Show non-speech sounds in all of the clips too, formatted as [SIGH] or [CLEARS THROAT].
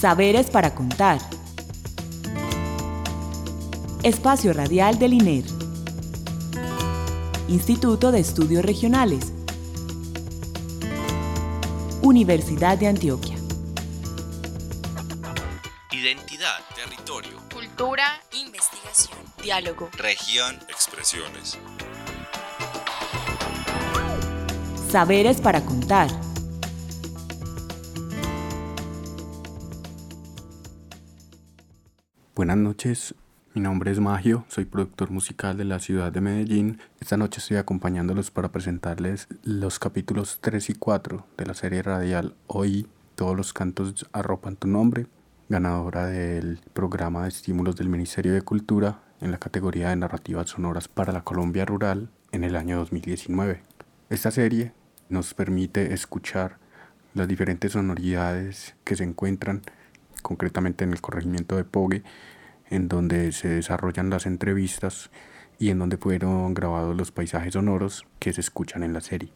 Saberes para contar. Espacio Radial del INER. Instituto de Estudios Regionales. Universidad de Antioquia. Identidad, territorio, cultura, investigación, diálogo, región, expresiones. Saberes para contar. Buenas noches, mi nombre es Magio, soy productor musical de la ciudad de Medellín. Esta noche estoy acompañándolos para presentarles los capítulos 3 y 4 de la serie radial Hoy todos los cantos arropan tu nombre, ganadora del programa de estímulos del Ministerio de Cultura en la categoría de narrativas sonoras para la Colombia rural en el año 2019. Esta serie nos permite escuchar las diferentes sonoridades que se encuentran concretamente en el corregimiento de Pogue, en donde se desarrollan las entrevistas y en donde fueron grabados los paisajes sonoros que se escuchan en la serie.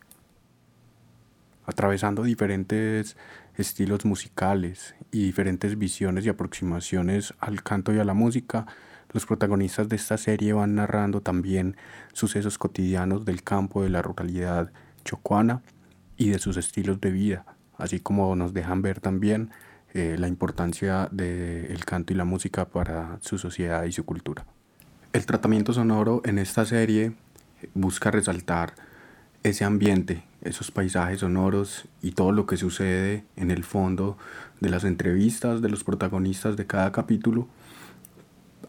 Atravesando diferentes estilos musicales y diferentes visiones y aproximaciones al canto y a la música, los protagonistas de esta serie van narrando también sucesos cotidianos del campo, de la ruralidad chocuana y de sus estilos de vida, así como nos dejan ver también eh, la importancia del canto y la música para su sociedad y su cultura. El tratamiento sonoro en esta serie busca resaltar ese ambiente, esos paisajes sonoros y todo lo que sucede en el fondo de las entrevistas de los protagonistas de cada capítulo.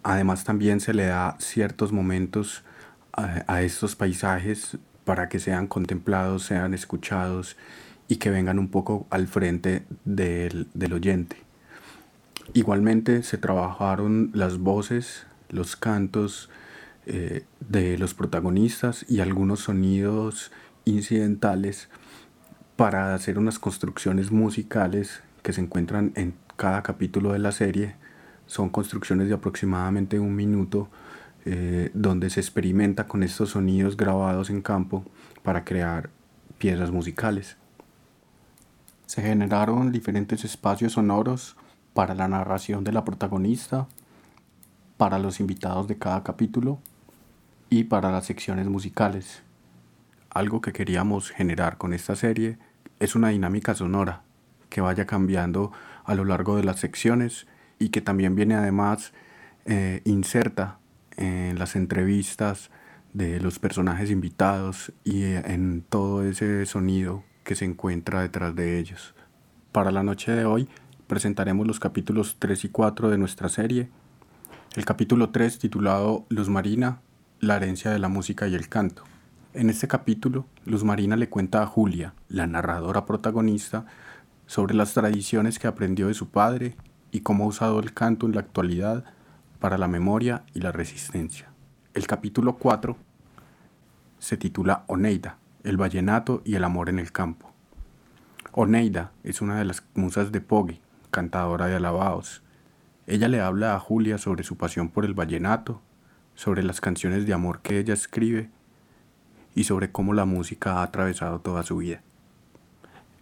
Además también se le da ciertos momentos a estos paisajes para que sean contemplados, sean escuchados y que vengan un poco al frente del, oyente. Igualmente se trabajaron las voces, los cantos eh, de los protagonistas y algunos sonidos incidentales para hacer unas construcciones musicales que se encuentran en cada capítulo de la serie. Son construcciones de aproximadamente un minuto eh, donde se experimenta con estos sonidos grabados en campo para crear piezas musicales. Se generaron diferentes espacios sonoros para la narración de la protagonista, para los invitados de cada capítulo y para las secciones musicales. Algo que queríamos generar con esta serie es una dinámica sonora que vaya cambiando a lo largo de las secciones y que también viene además eh, inserta en las entrevistas de los personajes invitados y en todo ese sonido que se encuentra detrás de ellos. Para la noche de hoy presentaremos los capítulos 3 y 4 de nuestra serie. El capítulo 3 titulado Luz Marina, la herencia de la música y el canto. En este capítulo, Luz Marina le cuenta a Julia, la narradora protagonista, sobre las tradiciones que aprendió de su padre y cómo ha usado el canto en la actualidad para la memoria y la resistencia. El capítulo 4 se titula Oneida, el vallenato y el amor en el campo. Oneida es una de las musas de Poggi, cantadora de alabados. Ella le habla a Julia sobre su pasión por el vallenato, sobre las canciones de amor que ella escribe y sobre cómo la música ha atravesado toda su vida.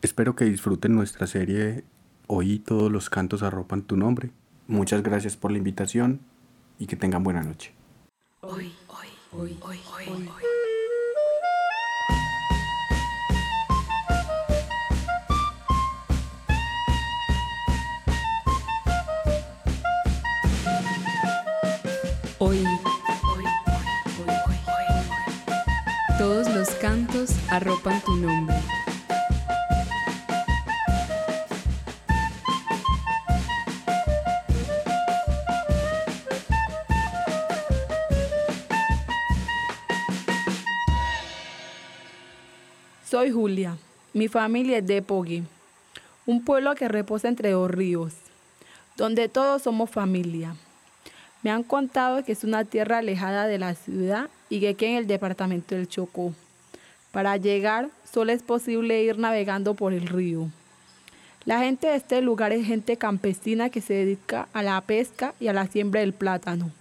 Espero que disfruten nuestra serie Hoy todos los cantos arropan tu nombre. Muchas gracias por la invitación y que tengan buena noche. Hoy, hoy, hoy, hoy. hoy. Hoy, todos los cantos arropan tu nombre. Soy Julia. Mi familia es de Pogui, un pueblo que reposa entre dos ríos, donde todos somos familia. Me han contado que es una tierra alejada de la ciudad y que queda en el departamento del Chocó. Para llegar solo es posible ir navegando por el río. La gente de este lugar es gente campesina que se dedica a la pesca y a la siembra del plátano.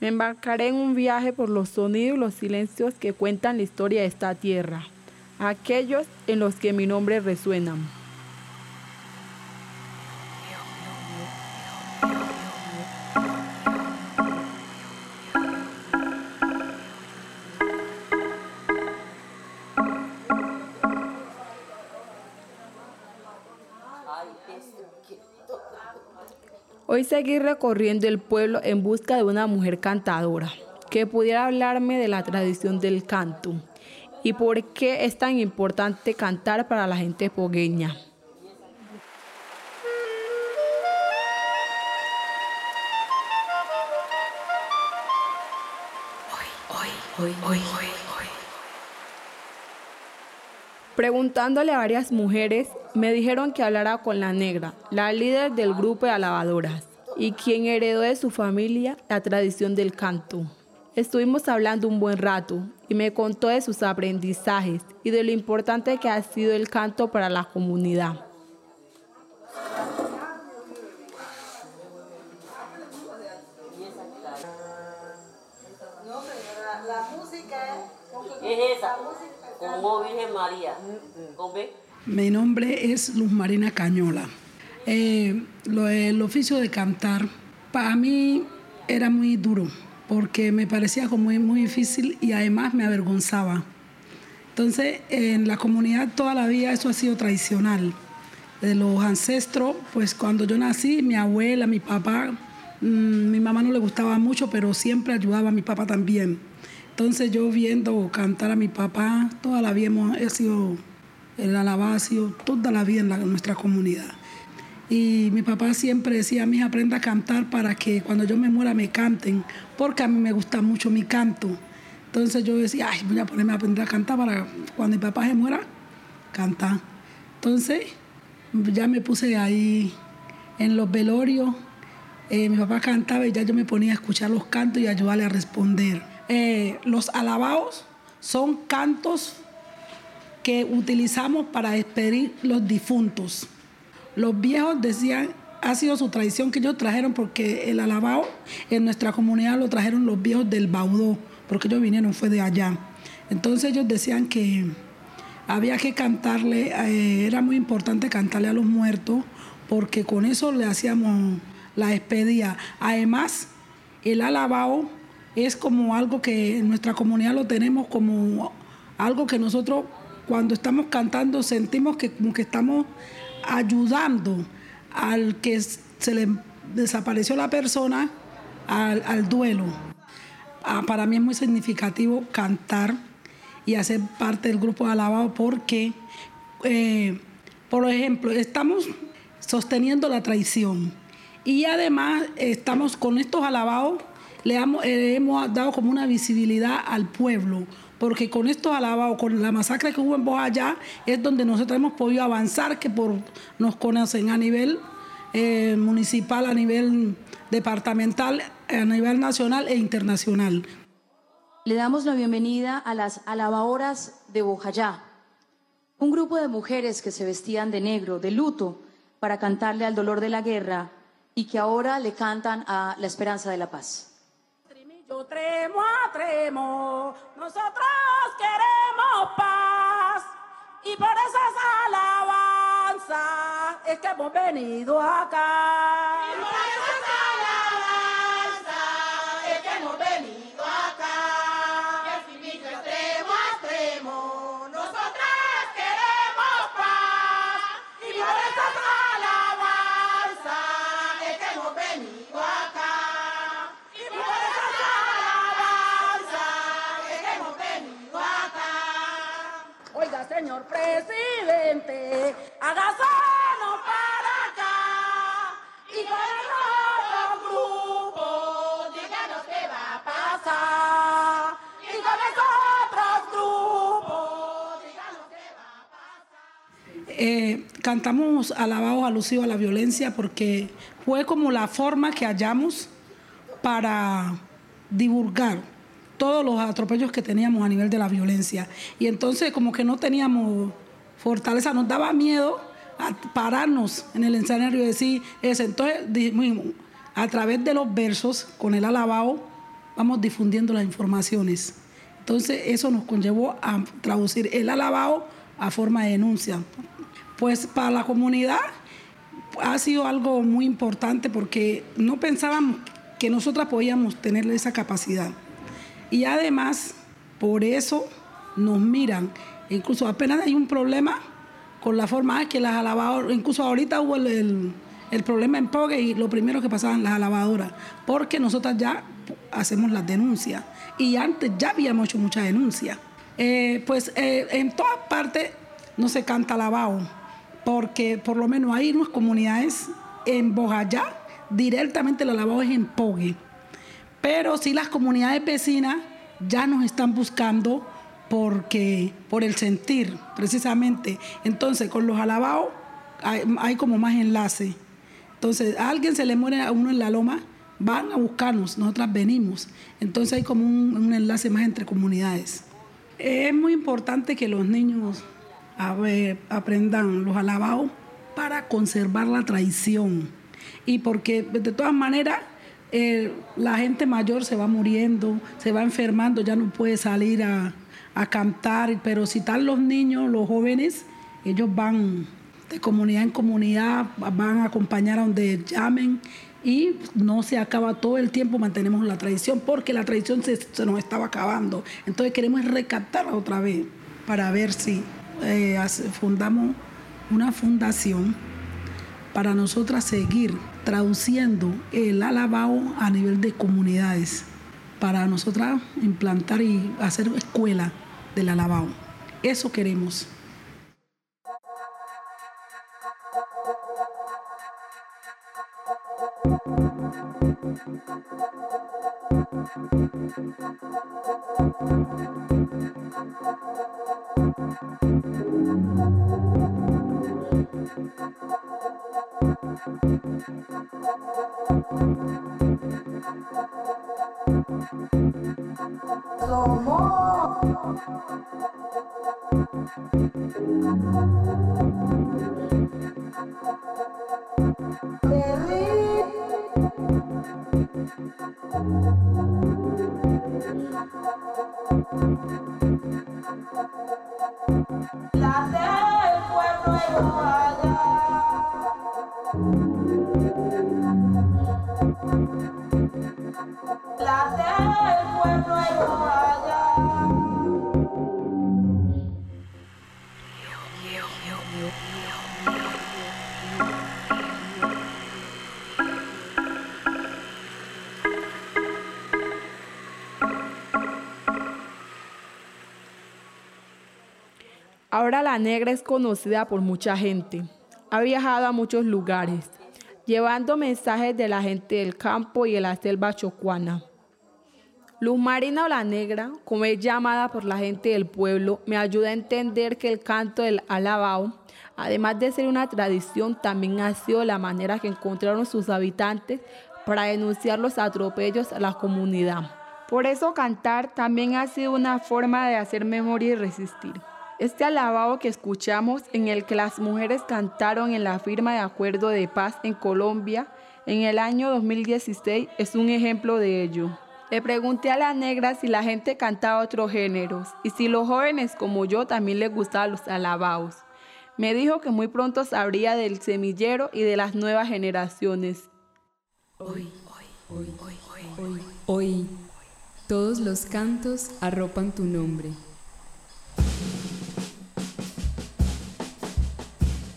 Me embarcaré en un viaje por los sonidos y los silencios que cuentan la historia de esta tierra, aquellos en los que mi nombre resuena. Hoy seguí recorriendo el pueblo en busca de una mujer cantadora que pudiera hablarme de la tradición del canto y por qué es tan importante cantar para la gente pogueña. Preguntándole a varias mujeres, me dijeron que hablara con la negra, la líder del grupo de alabadoras, y quien heredó de su familia la tradición del canto. Estuvimos hablando un buen rato y me contó de sus aprendizajes y de lo importante que ha sido el canto para la comunidad. es esa, como Virgen María. Mi nombre es Luz Marina Cañola. Eh, lo, el oficio de cantar para mí era muy duro porque me parecía como muy, muy difícil y además me avergonzaba. Entonces, en la comunidad toda la vida eso ha sido tradicional. De los ancestros, pues cuando yo nací, mi abuela, mi papá, mmm, mi mamá no le gustaba mucho, pero siempre ayudaba a mi papá también. Entonces yo viendo cantar a mi papá, toda la vida hemos he sido el alabacio, toda la vida en, la, en nuestra comunidad. Y mi papá siempre decía, mi hija, aprenda a cantar para que cuando yo me muera me canten, porque a mí me gusta mucho mi canto. Entonces yo decía, ay, voy a ponerme a aprender a cantar para cuando mi papá se muera, cantar. Entonces ya me puse ahí en los velorios, eh, mi papá cantaba y ya yo me ponía a escuchar los cantos y ayudarle a responder. Eh, los alabados son cantos que utilizamos para despedir los difuntos. Los viejos decían, ha sido su tradición que ellos trajeron porque el alabao en nuestra comunidad lo trajeron los viejos del Baudó, porque ellos vinieron, fue de allá. Entonces ellos decían que había que cantarle, eh, era muy importante cantarle a los muertos, porque con eso le hacíamos la despedida. Además, el alabao es como algo que en nuestra comunidad lo tenemos como algo que nosotros cuando estamos cantando sentimos que como que estamos ayudando al que se le desapareció la persona al, duelo. Ah, para mí es muy significativo cantar y hacer parte del grupo de alabado porque, eh, por ejemplo, estamos sosteniendo la traición y además estamos con estos alabados, le hemos, eh, hemos dado como una visibilidad al pueblo porque con estos alabados, con la masacre que hubo en Bojayá, es donde nosotros hemos podido avanzar, que por, nos conocen a nivel eh, municipal, a nivel departamental, a nivel nacional e internacional. Le damos la bienvenida a las alabadoras de Bojayá, un grupo de mujeres que se vestían de negro, de luto, para cantarle al dolor de la guerra y que ahora le cantan a la esperanza de la paz. Yo tremo a tremo, nosotros queremos paz y por esas alabanzas es que hemos venido acá. Y por esas cantamos alabados alusivos a la violencia porque fue como la forma que hallamos para divulgar todos los atropellos que teníamos a nivel de la violencia. Y entonces como que no teníamos fortaleza, nos daba miedo a pararnos en el escenario y decir eso. Entonces a través de los versos, con el alabado, vamos difundiendo las informaciones. Entonces eso nos conllevó a traducir el alabado a forma de denuncia. Pues para la comunidad ha sido algo muy importante porque no pensábamos que nosotras podíamos tener esa capacidad. Y además, por eso nos miran. Incluso apenas hay un problema, con la forma que las lavadoras, incluso ahorita hubo el, el, problema en Pogue y lo primero que pasaban las lavadoras, porque nosotras ya hacemos las denuncias y antes ya habíamos hecho muchas denuncias. Eh, pues eh, en todas partes no se canta lavado, porque por lo menos hay unas comunidades en Bojayá, directamente la lavado es en Pogue. Pero sí las comunidades vecinas ya nos están buscando porque por el sentir, precisamente. Entonces, con los alabados hay, como más enlace. Entonces, a alguien se le muere a uno en la loma, van a buscarnos, nosotras venimos. Entonces hay como un, enlace más entre comunidades. Es muy importante que los niños aprendan los alabados para conservar la tradición. Y porque de todas maneras eh, la gente mayor se va muriendo, se va enfermando, ya no puede salir a, a cantar, pero si están los niños, los jóvenes, ellos van de comunidad en comunidad, van a acompañar a donde llamen y no se acaba todo el tiempo, mantenemos la tradición, porque la tradición se, nos estaba acabando. Entonces queremos rescatarla otra vez para ver si eh, fundamos una fundación para nosotras seguir traduciendo el alabao a nivel de comunidades, para nosotras implantar y hacer escuela del alabao. Eso queremos. Lomo. La del pueblo en Ahora la negra es conocida por mucha gente. Ha viajado a muchos lugares, llevando mensajes de la gente del campo y de la selva chocuana. Luz Marina o la Negra, como es llamada por la gente del pueblo, me ayuda a entender que el canto del alabao, además de ser una tradición, también ha sido la manera que encontraron sus habitantes para denunciar los atropellos a la comunidad. Por eso cantar también ha sido una forma de hacer memoria y resistir. Este alabado que escuchamos en el que las mujeres cantaron en la firma de acuerdo de paz en Colombia en el año 2016 es un ejemplo de ello. Le pregunté a la negra si la gente cantaba otros géneros y si los jóvenes como yo también les gustaban los alabados. Me dijo que muy pronto sabría del semillero y de las nuevas generaciones. Hoy, hoy, hoy, hoy, hoy, todos los cantos arropan tu nombre.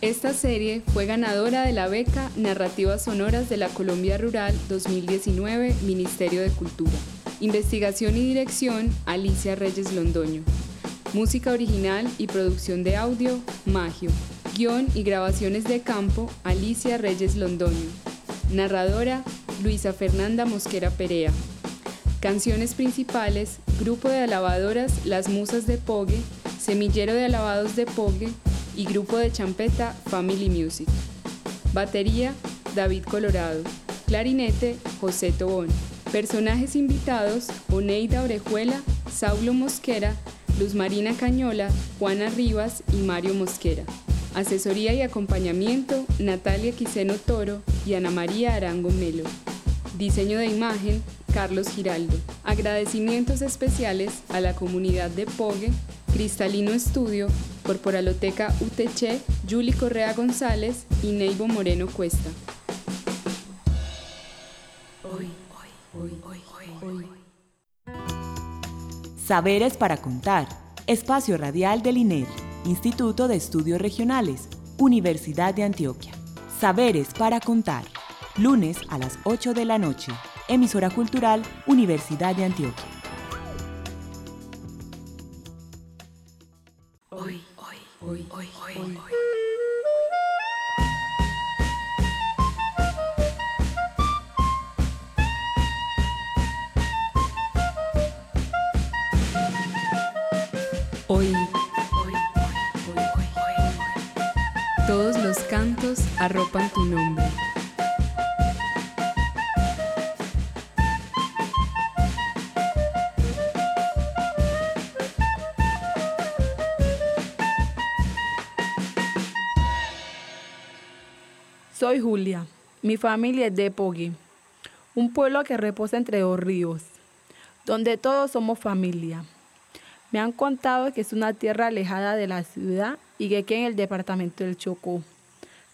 Esta serie fue ganadora de la beca Narrativas Sonoras de la Colombia Rural 2019, Ministerio de Cultura. Investigación y dirección, Alicia Reyes Londoño. Música original y producción de audio, Magio. Guión y grabaciones de campo, Alicia Reyes Londoño. Narradora, Luisa Fernanda Mosquera Perea. Canciones principales, Grupo de Alabadoras Las Musas de Pogue, Semillero de Alabados de Pogue, y grupo de champeta Family Music. Batería David Colorado. Clarinete José Tobón. Personajes invitados Oneida Orejuela, Saulo Mosquera, Luz Marina Cañola, Juana Rivas y Mario Mosquera. Asesoría y acompañamiento Natalia Quiseno Toro y Ana María Arango Melo. Diseño de imagen Carlos Giraldo. Agradecimientos especiales a la comunidad de Pogue, Cristalino Estudio, Corporaloteca UTC, Julie Correa González y Neivo Moreno Cuesta. Hoy, hoy, hoy, hoy, Saberes para contar. Espacio radial del INER. Instituto de Estudios Regionales, Universidad de Antioquia. Saberes para contar. Lunes a las 8 de la noche. Emisora Cultural, Universidad de Antioquia. Hoy, hoy, hoy, hoy, hoy, hoy. Hoy, todos los cantos arropan tu nombre. Soy Julia. Mi familia es de Pogui, un pueblo que reposa entre dos ríos, donde todos somos familia. Me han contado que es una tierra alejada de la ciudad y que queda en el departamento del Chocó.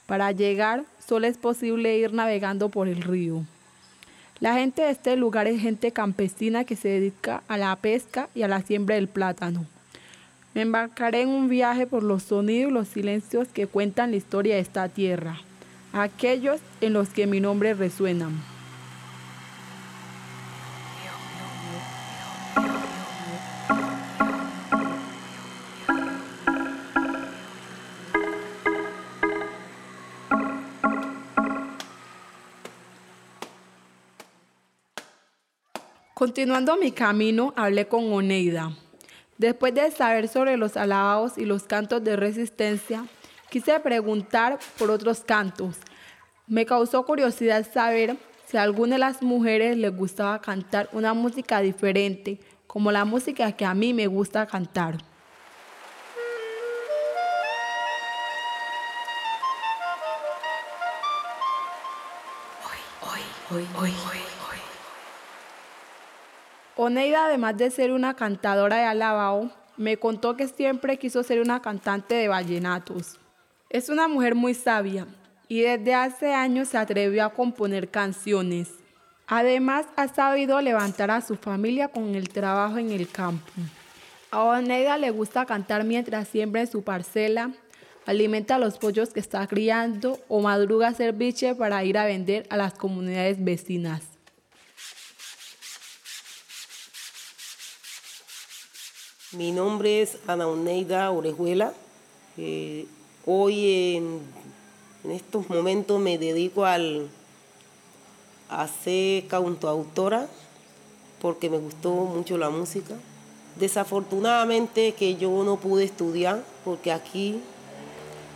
Para llegar solo es posible ir navegando por el río. La gente de este lugar es gente campesina que se dedica a la pesca y a la siembra del plátano. Me embarcaré en un viaje por los sonidos y los silencios que cuentan la historia de esta tierra, aquellos en los que mi nombre resuena. Continuando mi camino, hablé con Oneida. Después de saber sobre los alabados y los cantos de resistencia, quise preguntar por otros cantos. Me causó curiosidad saber si a alguna de las mujeres les gustaba cantar una música diferente, como la música que a mí me gusta cantar. Oneida, además de ser una cantadora de alabao, me contó que siempre quiso ser una cantante de vallenatos. Es una mujer muy sabia y desde hace años se atrevió a componer canciones. Además, ha sabido levantar a su familia con el trabajo en el campo. A Oneida le gusta cantar mientras siembra en su parcela, alimenta a los pollos que está criando o madruga a hacer para ir a vender a las comunidades vecinas. Mi nombre es Ana Oneida Orejuela. Eh, hoy en, en, estos momentos me dedico al, a ser cantautora porque me gustó mucho la música. Desafortunadamente que yo no pude estudiar porque aquí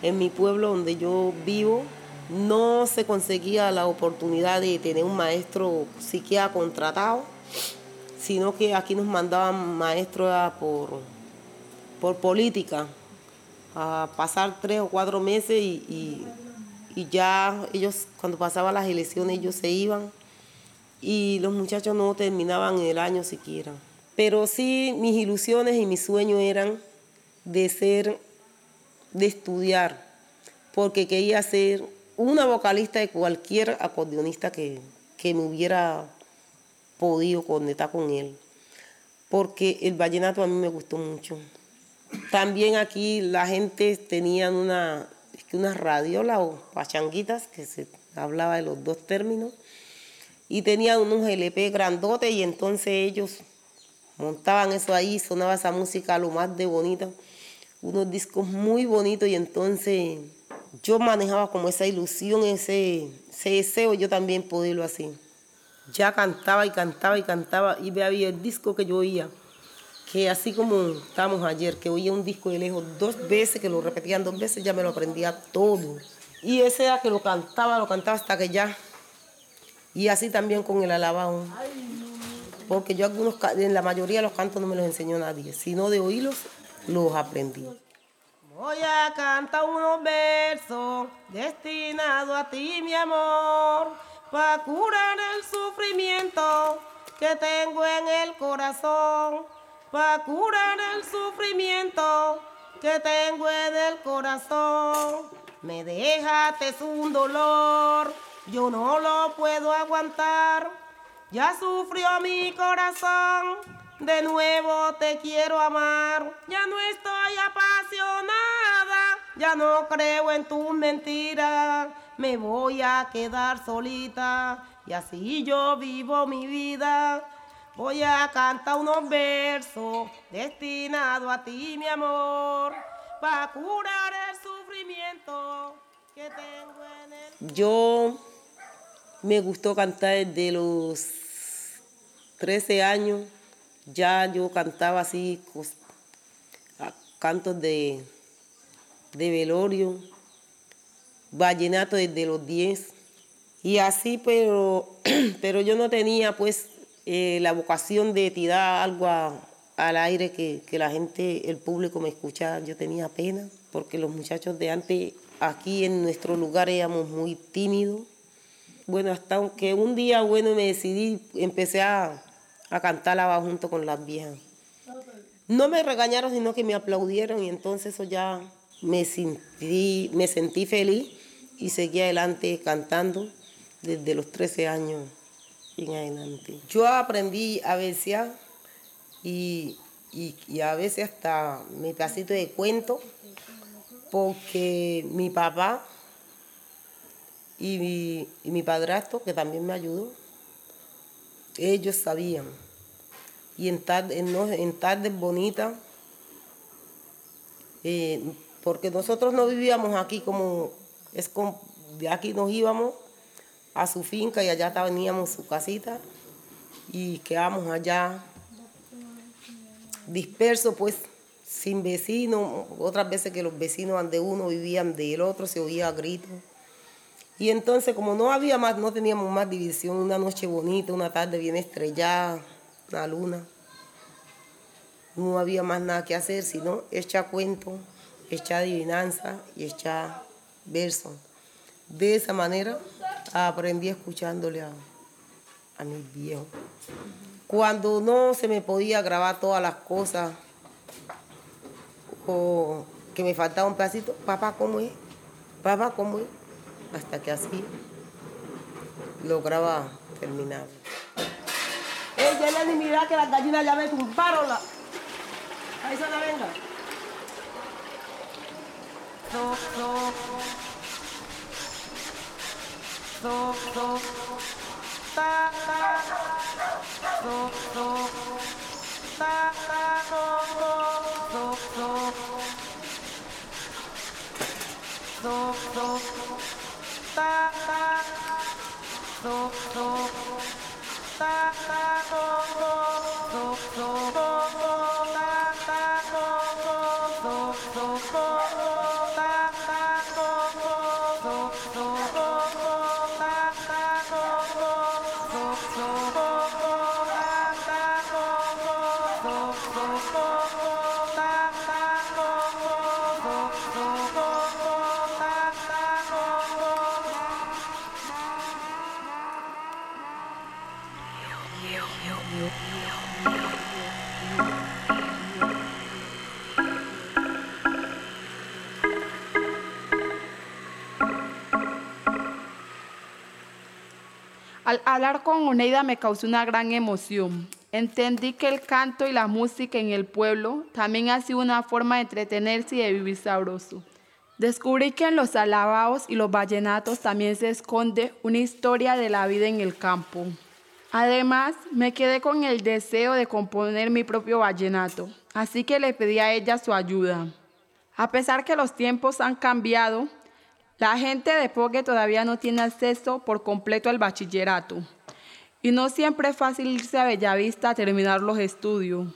en mi pueblo donde yo vivo no se conseguía la oportunidad de tener un maestro siquiera contratado sino que aquí nos mandaban maestros por, por política, a pasar tres o cuatro meses y, y, ya ellos, cuando pasaban las elecciones, ellos se iban y los muchachos no terminaban el año siquiera. Pero sí, mis ilusiones y mis sueños eran de ser, de estudiar, porque quería ser una vocalista de cualquier acordeonista que, que me hubiera podido conectar con él, porque el vallenato a mí me gustó mucho. También aquí la gente tenía una, una radiola o pachanguitas, que se hablaba de los dos términos, y tenían unos LP grandotes y entonces ellos montaban eso ahí, sonaba esa música lo más de bonita, unos discos muy bonitos y entonces yo manejaba como esa ilusión, ese, ese deseo yo también poderlo así ya cantaba y cantaba y cantaba y había el disco que yo oía, que así como estábamos ayer, que oía un disco de lejos dos veces, que lo repetían dos veces, ya me lo aprendía todo. Y ese era que lo cantaba, lo cantaba hasta que ya. Y así también con el alabado. Porque yo algunos, en la mayoría de los cantos no me los enseñó nadie, sino de oírlos los aprendí. Voy a cantar unos versos destinados a ti, mi amor para curar el sufrimiento que tengo en el corazón, para curar el sufrimiento que tengo en el corazón. Me dejaste un dolor, yo no lo puedo aguantar. Ya sufrió mi corazón de nuevo te quiero amar. Ya no estoy apasionada, ya no creo en tus mentiras. Me voy a quedar solita y así yo vivo mi vida. Voy a cantar unos versos destinados a ti, mi amor, para curar el sufrimiento que tengo en el... Yo me gustó cantar desde los 13 años. Ya yo cantaba así cantos de, de velorio, vallenato desde los 10. Y así, pero, [CLEARS THROAT] pero yo no tenía pues eh, la vocación de tirar algo al aire que, que, la gente, el público me escuchara. Yo tenía pena porque los muchachos de antes aquí en nuestro lugar éramos muy tímidos bueno, hasta aunque un día, bueno, me decidí, empecé a, a cantar la junto con las viejas. No me regañaron, sino que me aplaudieron y entonces eso ya me sentí, me sentí feliz y seguí adelante cantando desde los 13 años adelante. Yo aprendí a versear y, y, a veces hasta mi pedacito de cuento porque mi papá y mi, y mi padrastro, que también me ayudó, ellos sabían. Y en, tarde, en, en tardes bonitas, eh, porque nosotros no vivíamos aquí como, es como, de aquí nos íbamos a su finca y allá teníamos su casita y quedamos allá dispersos pues sin vecinos, otras veces que los vecinos de uno vivían del otro, se oía gritos. Y entonces, como no había más, no teníamos más división, una noche bonita, una tarde bien estrellada, la luna, no había más nada que hacer, sino echar cuento, echar adivinanza y echar verso. De esa manera aprendí escuchándole a, a mis viejos. Cuando no se me podía grabar todas las cosas, o que me faltaba un pedacito, papá, ¿cómo es? Papá, ¿cómo es? hasta que así lograba terminar. Ella ni mira que las gallinas ya me tumbaron la. Ahí se la venga. So, so. So, so. Ta, ta. So, so. Ta, ta, so, so. So, so. So, so ta ta so so ta ta so so so so Al hablar con Oneida me causó una gran emoción. Entendí que el canto y la música en el pueblo también ha sido una forma de entretenerse y de vivir sabroso. Descubrí que en los alabados y los vallenatos también se esconde una historia de la vida en el campo. Además, me quedé con el deseo de componer mi propio vallenato, así que le pedí a ella su ayuda. A pesar que los tiempos han cambiado, la gente de Pogue todavía no tiene acceso por completo al bachillerato y no siempre es fácil irse a Bellavista a terminar los estudios.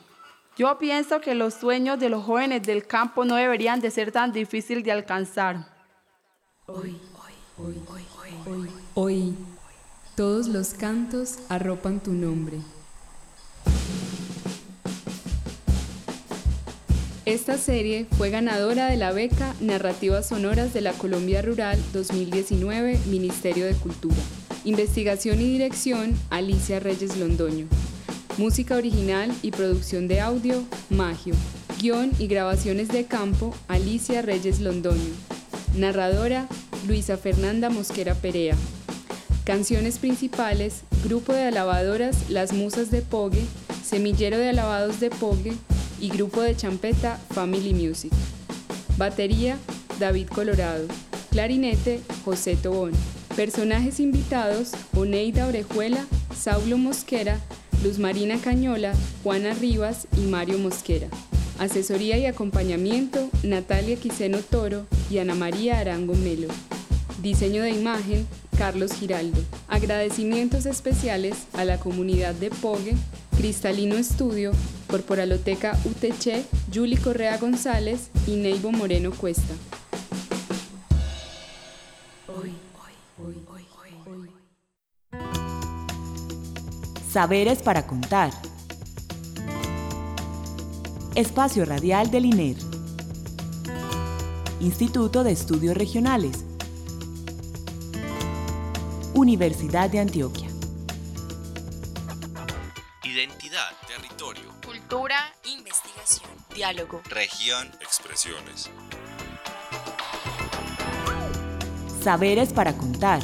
Yo pienso que los sueños de los jóvenes del campo no deberían de ser tan difíciles de alcanzar. Hoy, hoy, hoy, hoy, hoy, todos los cantos arropan tu nombre. Esta serie fue ganadora de la beca Narrativas Sonoras de la Colombia Rural 2019, Ministerio de Cultura. Investigación y dirección, Alicia Reyes Londoño. Música original y producción de audio, Magio. Guión y grabaciones de campo, Alicia Reyes Londoño. Narradora, Luisa Fernanda Mosquera Perea. Canciones principales, Grupo de Alabadoras Las Musas de Pogue, Semillero de Alabados de Pogue y Grupo de Champeta Family Music. Batería, David Colorado. Clarinete, José Tobón. Personajes invitados, Oneida Orejuela, Saulo Mosquera, Luz Marina Cañola, Juana Rivas y Mario Mosquera. Asesoría y acompañamiento, Natalia Quiseno Toro y Ana María Arango Melo. Diseño de imagen, Carlos Giraldo. Agradecimientos especiales a la comunidad de Pogue, Cristalino Estudio, Corporaloteca UTC, Julie Correa González y Neivo Moreno Cuesta. Saberes para contar. Espacio Radial del INER. Instituto de Estudios Regionales. Universidad de Antioquia. Cultura, investigación, diálogo. región, expresiones. Saberes para contar.